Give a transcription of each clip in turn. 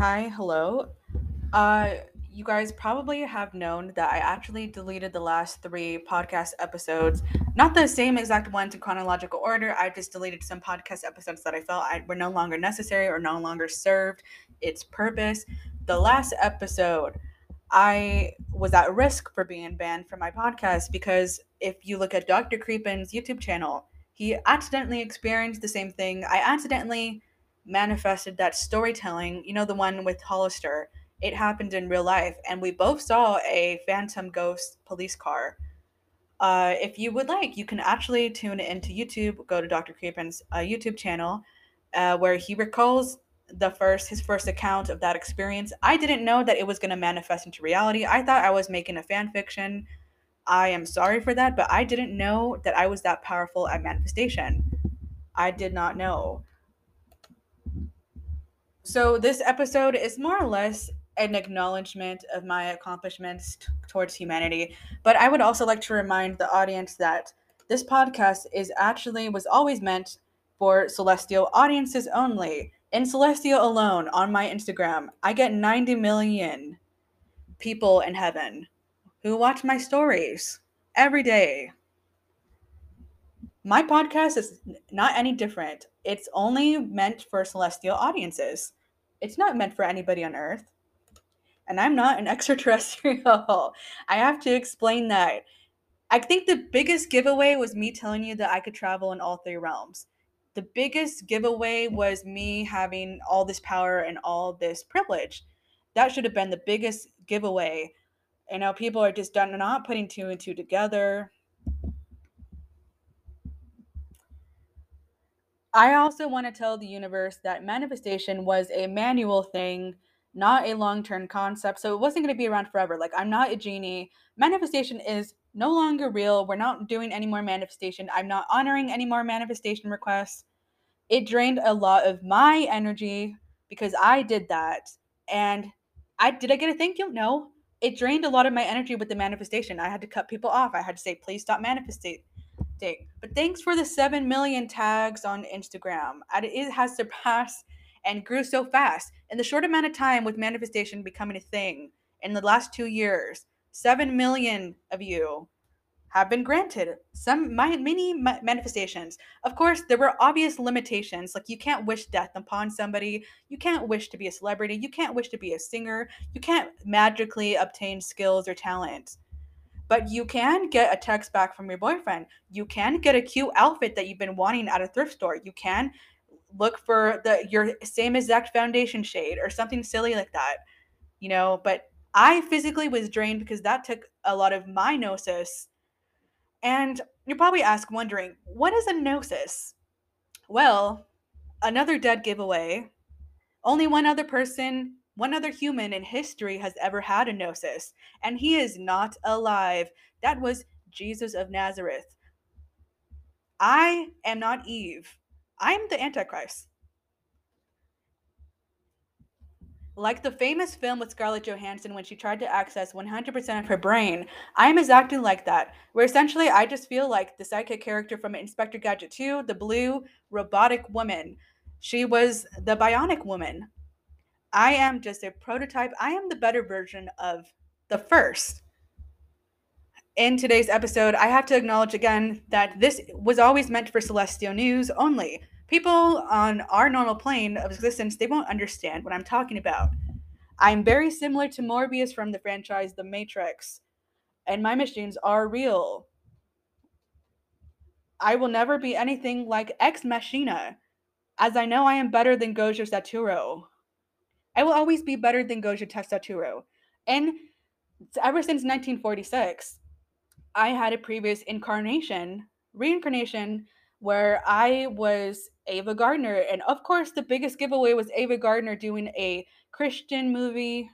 Hi, hello. Uh, you guys probably have known that I actually deleted the last three podcast episodes. Not the same exact ones in chronological order. I just deleted some podcast episodes that I felt I, were no longer necessary or no longer served its purpose. The last episode, I was at risk for being banned from my podcast because if you look at Dr. Creepen's YouTube channel, he accidentally experienced the same thing. I accidentally manifested that storytelling, you know, the one with Hollister. It happened in real life, and we both saw a phantom ghost police car. Uh, if you would like, you can actually tune into YouTube, go to Dr. Creepen's uh, YouTube channel, uh, where he recalls the first his first account of that experience. I didn't know that it was going to manifest into reality. I thought I was making a fan fiction. I am sorry for that, but I didn't know that I was that powerful at manifestation. I did not know. So this episode is more or less an acknowledgement of my accomplishments t- towards humanity, but I would also like to remind the audience that this podcast is actually was always meant for celestial audiences only. In Celestial alone on my Instagram, I get 90 million people in heaven who watch my stories every day. My podcast is not any different. It's only meant for celestial audiences. It's not meant for anybody on Earth. And I'm not an extraterrestrial. I have to explain that. I think the biggest giveaway was me telling you that I could travel in all three realms. The biggest giveaway was me having all this power and all this privilege. That should have been the biggest giveaway. You know, people are just done not putting two and two together. I also want to tell the universe that manifestation was a manual thing, not a long term concept. So it wasn't going to be around forever. Like, I'm not a genie. Manifestation is no longer real. We're not doing any more manifestation. I'm not honoring any more manifestation requests. It drained a lot of my energy because I did that. And I did I get a thank you? No. It drained a lot of my energy with the manifestation. I had to cut people off. I had to say, please stop manifesting but thanks for the 7 million tags on Instagram. It has surpassed and grew so fast. In the short amount of time with manifestation becoming a thing in the last two years, 7 million of you have been granted some many manifestations. Of course, there were obvious limitations. Like you can't wish death upon somebody. You can't wish to be a celebrity. You can't wish to be a singer. You can't magically obtain skills or talents but you can get a text back from your boyfriend. You can get a cute outfit that you've been wanting at a thrift store. You can look for the your same exact foundation shade or something silly like that. You know, but I physically was drained because that took a lot of my gnosis. And you're probably ask wondering, what is a gnosis? Well, another dead giveaway. Only one other person one other human in history has ever had a gnosis, and he is not alive. That was Jesus of Nazareth. I am not Eve. I'm the Antichrist. Like the famous film with Scarlett Johansson when she tried to access 100% of her brain, I am exactly like that, where essentially I just feel like the sidekick character from Inspector Gadget 2, the blue robotic woman. She was the bionic woman. I am just a prototype. I am the better version of the first. In today's episode, I have to acknowledge again that this was always meant for Celestial News only. People on our normal plane of existence, they won't understand what I'm talking about. I'm very similar to Morpheus from the franchise The Matrix, and my machines are real. I will never be anything like Ex Machina, as I know I am better than Gojo Satoru. I will always be better than Gojo Satoru. And ever since 1946, I had a previous incarnation, reincarnation, where I was Ava Gardner. And of course, the biggest giveaway was Ava Gardner doing a Christian movie,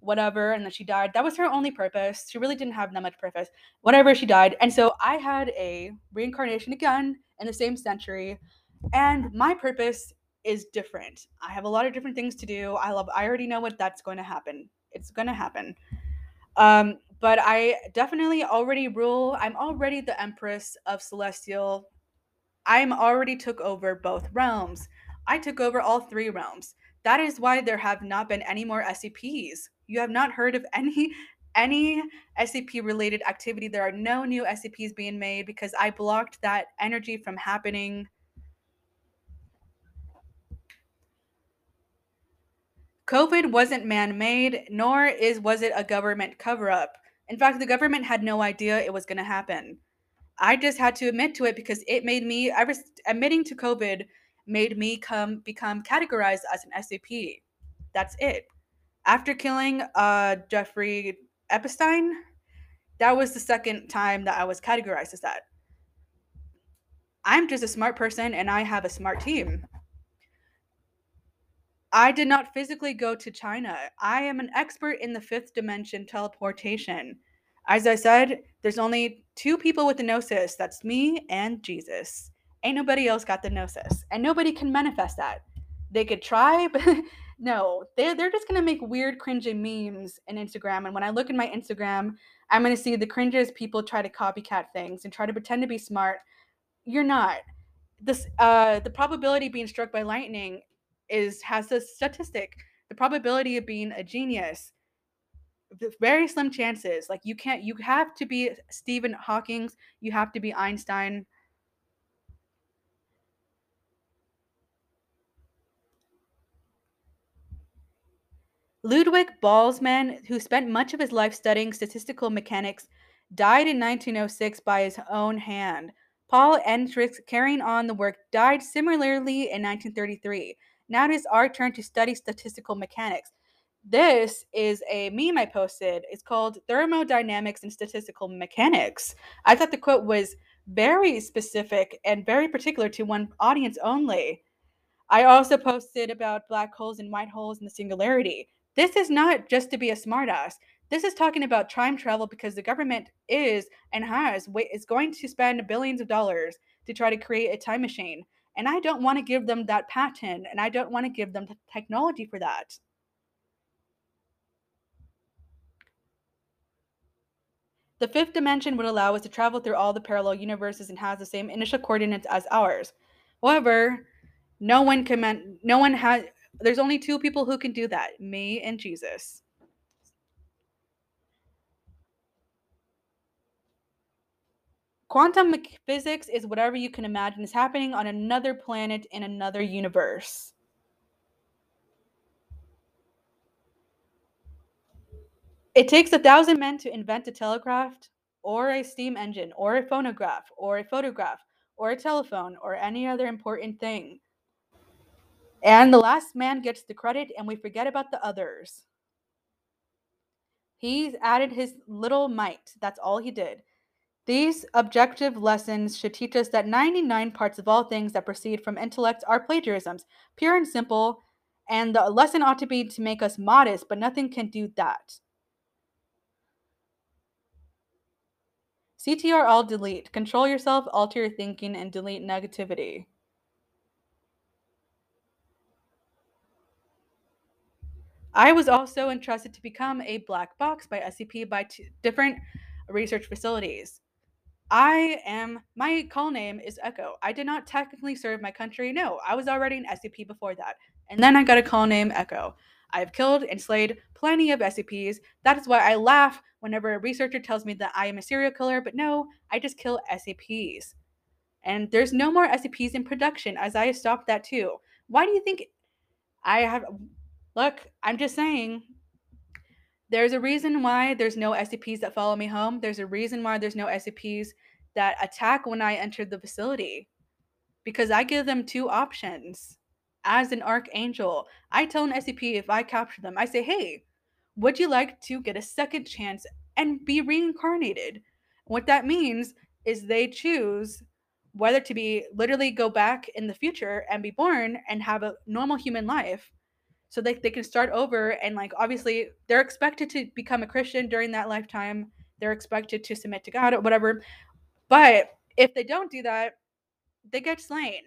whatever, and then she died. That was her only purpose. She really didn't have that much purpose. Whatever, she died. And so I had a reincarnation again in the same century. And my purpose is different. I have a lot of different things to do. I love I already know what that's going to happen. It's going to happen. Um but I definitely already rule. I'm already the empress of celestial. I'm already took over both realms. I took over all three realms. That is why there have not been any more SCPs. You have not heard of any any SCP related activity. There are no new SCPs being made because I blocked that energy from happening. COVID wasn't man-made, nor is was it a government cover-up. In fact, the government had no idea it was going to happen. I just had to admit to it because it made me I was admitting to COVID made me come become categorized as an SCP. That's it. After killing uh Jeffrey Epstein, that was the second time that I was categorized as that. I'm just a smart person and I have a smart team. I did not physically go to China. I am an expert in the fifth dimension teleportation. As I said, there's only two people with the gnosis. That's me and Jesus. Ain't nobody else got the gnosis. And nobody can manifest that. They could try, but no. They're, they're just to make weird, cringing memes in Instagram. And when I look at my Instagram, I'm to see the cringes people try to copycat things and try to pretend to be smart. You're not. This uh the probability being struck by lightning is has a statistic. The probability of being a genius very slim chances. Like you can't you have to be Stephen Hawking's, you have to be Einstein. Ludwig Boltzmann, who spent much of his life studying statistical mechanics, died in 1906 by his own hand. Paul Ehrenfest, carrying on the work, died similarly in 1933. Now it is our turn to study statistical mechanics. This is a meme I posted. It's called Thermodynamics and Statistical Mechanics. I thought the quote was very specific and very particular to one audience only. I also posted about black holes and white holes and the singularity. This is not just to be a smartass. This is talking about time travel because the government is and has is going to spend billions of dollars to try to create a time machine. And I don't want to give them that patent and I don't want to give them the technology for that. The fifth dimension would allow us to travel through all the parallel universes and has the same initial coordinates as ours. However, no one can no one has there's only two people who can do that, me and Jesus. Quantum physics is whatever you can imagine is happening on another planet in another universe. It takes a thousand men to invent a telegraph, or a steam engine, or a phonograph, or a photograph, or a telephone, or any other important thing. And the last man gets the credit, and we forget about the others. He's added his little mite. That's all he did. These objective lessons should teach us that 99 parts of all things that proceed from intellect are plagiarisms, pure and simple, and the lesson ought to be to make us modest, but nothing can do that. CTR all delete. Control yourself, alter your thinking, and delete negativity. I was also entrusted to become a black box by SCP by different research facilities. I am, my call name is Echo. I did not technically serve my country. No, I was already an SCP before that. And then I got a call name Echo. I have killed and slayed plenty of SCPs. That is why I laugh whenever a researcher tells me that I am a serial killer, but no, I just kill SCPs. And there's no more SCPs in production as I stopped that too. Why do you think I have. Look, I'm just saying. There's a reason why there's no SCPs that follow me home. There's a reason why there's no SCPs that attack when I enter the facility. Because I give them two options as an archangel. I tell an SCP if I capture them, I say, hey, would you like to get a second chance and be reincarnated? What that means is they choose whether to be literally go back in the future and be born and have a normal human life so they, they can start over and like obviously they're expected to become a christian during that lifetime they're expected to submit to god or whatever but if they don't do that they get slain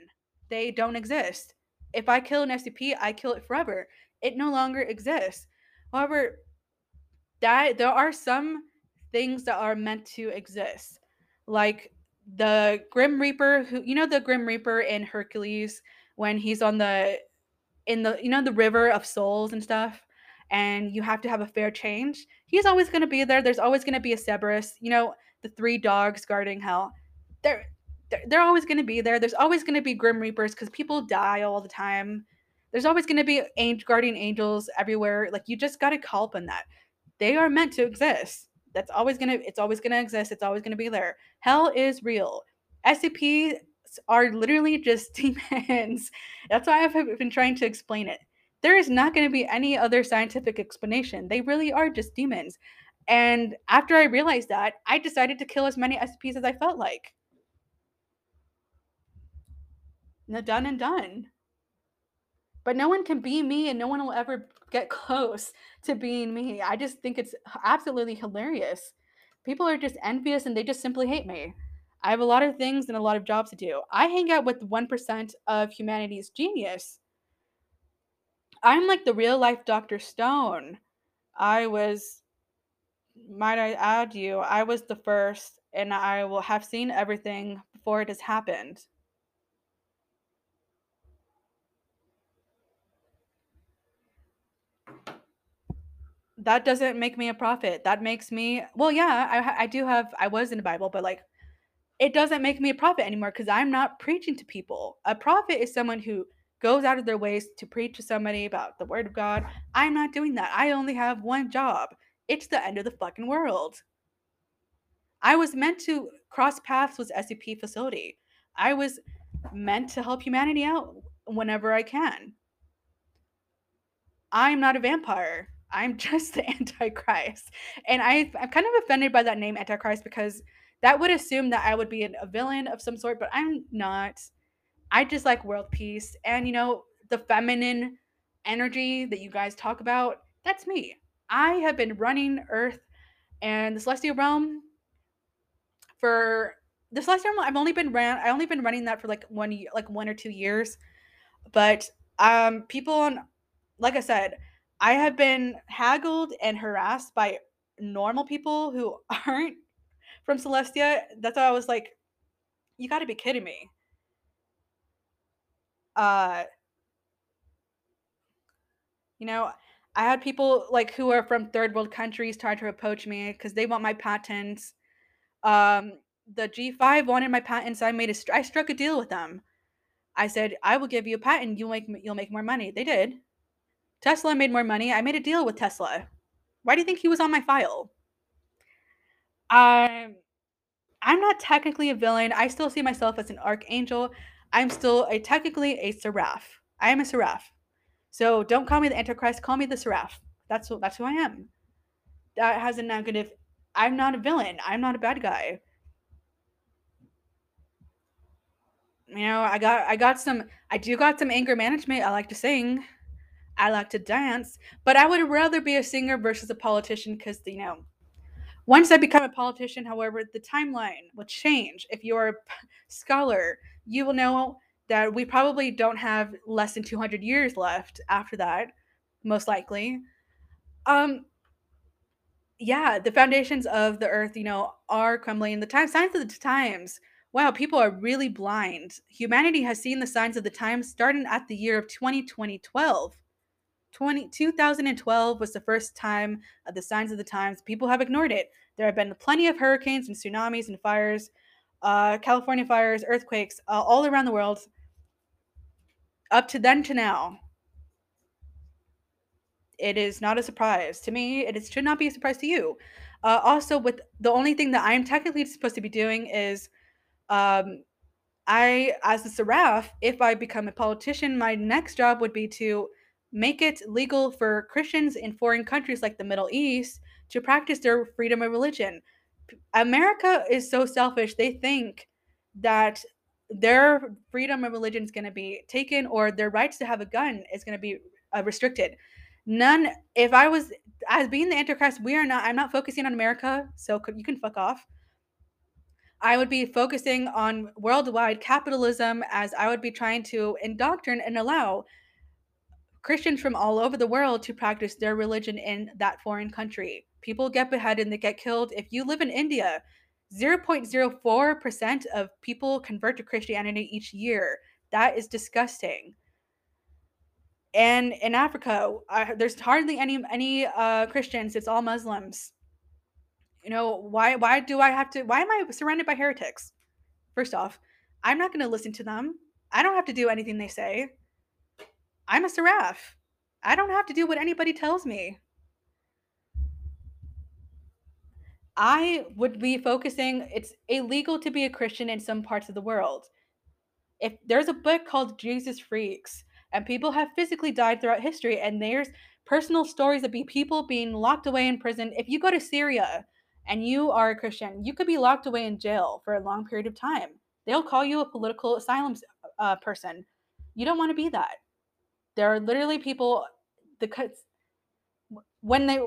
they don't exist if I kill an SCP, I kill it forever. It no longer exists. However, that there are some things that are meant to exist. Like the Grim Reaper who you know the Grim Reaper in Hercules when he's on the in the you know the river of souls and stuff and you have to have a fair change he's always going to be there. There's always going to be a cerberus you know the three dogs guarding hell. They're they're, they're always going to be there. There's always going to be grim reapers because people die all the time. There's always going to be angel guardian angels everywhere. Like you just got to call upon that. They are meant to exist. That's always going to it's always going to exist. It's always going to be there. Hell is real. Scp are literally just demons. That's why I've been trying to explain it. There is not going to be any other scientific explanation. They really are just demons. And after I realized that, I decided to kill as many SCPs as I felt like. Now, done and done. But no one can be me, and no one will ever get close to being me. I just think it's absolutely hilarious. People are just envious and they just simply hate me. I have a lot of things and a lot of jobs to do. I hang out with 1% of humanity's genius. I'm like the real life Dr. Stone. I was, might I add you, I was the first, and I will have seen everything before it has happened. That doesn't make me a prophet. That makes me, well, yeah, I, I do have, I was in the Bible, but like it doesn't make me a prophet anymore because I'm not preaching to people. A prophet is someone who goes out of their ways to preach to somebody about the word of God. I'm not doing that. I only have one job. It's the end of the fucking world. I was meant to cross paths with SCP facility. I was meant to help humanity out whenever I can. I'm not a vampire. I'm just the Antichrist. And I, I'm kind of offended by that name, Antichrist, because that would assume that I would be a villain of some sort, but I'm not. I just like world peace and you know the feminine energy that you guys talk about. That's me. I have been running Earth and the celestial realm for the celestial realm. I've only been ran. I only been running that for like one year, like one or two years. But um, people on, like I said, I have been haggled and harassed by normal people who aren't from Celestia. That's why I was like, you got to be kidding me. Uh, you know, I had people like who are from third world countries try to approach me because they want my patents. Um, the G5 wanted my patents. I made a I struck a deal with them. I said I will give you a patent. You'll make you'll make more money. They did. Tesla made more money. I made a deal with Tesla. Why do you think he was on my file? Um, I'm not technically a villain. I still see myself as an archangel. I'm still a technically a seraph. I am a seraph. So don't call me the Antichrist. Call me the seraph. That's who, that's who I am. That has a negative. I'm not a villain. I'm not a bad guy. You know, I got I got some. I do got some anger management. I like to sing. I like to dance, but I would rather be a singer versus a politician because you know once I become a politician, however, the timeline will change. If you're a scholar, you will know that we probably don't have less than 200 years left after that, most likely. Um, yeah, the foundations of the earth, you know, are crumbling. The time signs of the times. Wow, people are really blind. Humanity has seen the signs of the times starting at the year of 2020, 12. 20, 2012 was the first time of the signs of the times. People have ignored it. There have been plenty of hurricanes and tsunamis and fires, uh, California fires, earthquakes, uh, all around the world. Up to then to now, it is not a surprise to me. It is, should not be a surprise to you. Uh, also, with the only thing that I am technically supposed to be doing is, um, I, as a seraph, if I become a politician, my next job would be to make it legal for Christians in foreign countries like the Middle East to practice their freedom of religion. America is so selfish. They think that their freedom of religion is going to be taken or their rights to have a gun is going to be uh, restricted. None, if I was, as being the Antichrist, we are not, I'm not focusing on America, so you can fuck off. I would be focusing on worldwide capitalism as I would be trying to indoctrinate and allow Christians from all over the world to practice their religion in that foreign country. People get beheaded and they get killed. If you live in India, 0.04% of people convert to Christianity each year. That is disgusting. And in Africa, there's hardly any any uh, Christians. It's all Muslims. You know why? Why do I have to? Why am I surrounded by heretics? First off, I'm not going to listen to them. I don't have to do anything they say. I'm a seraph. I don't have to do what anybody tells me. I would be focusing, it's illegal to be a Christian in some parts of the world. If there's a book called Jesus Freaks, and people have physically died throughout history, and there's personal stories of people being locked away in prison. If you go to Syria and you are a Christian, you could be locked away in jail for a long period of time. They'll call you a political asylum uh, person. You don't want to be that. There are literally people the cuts when they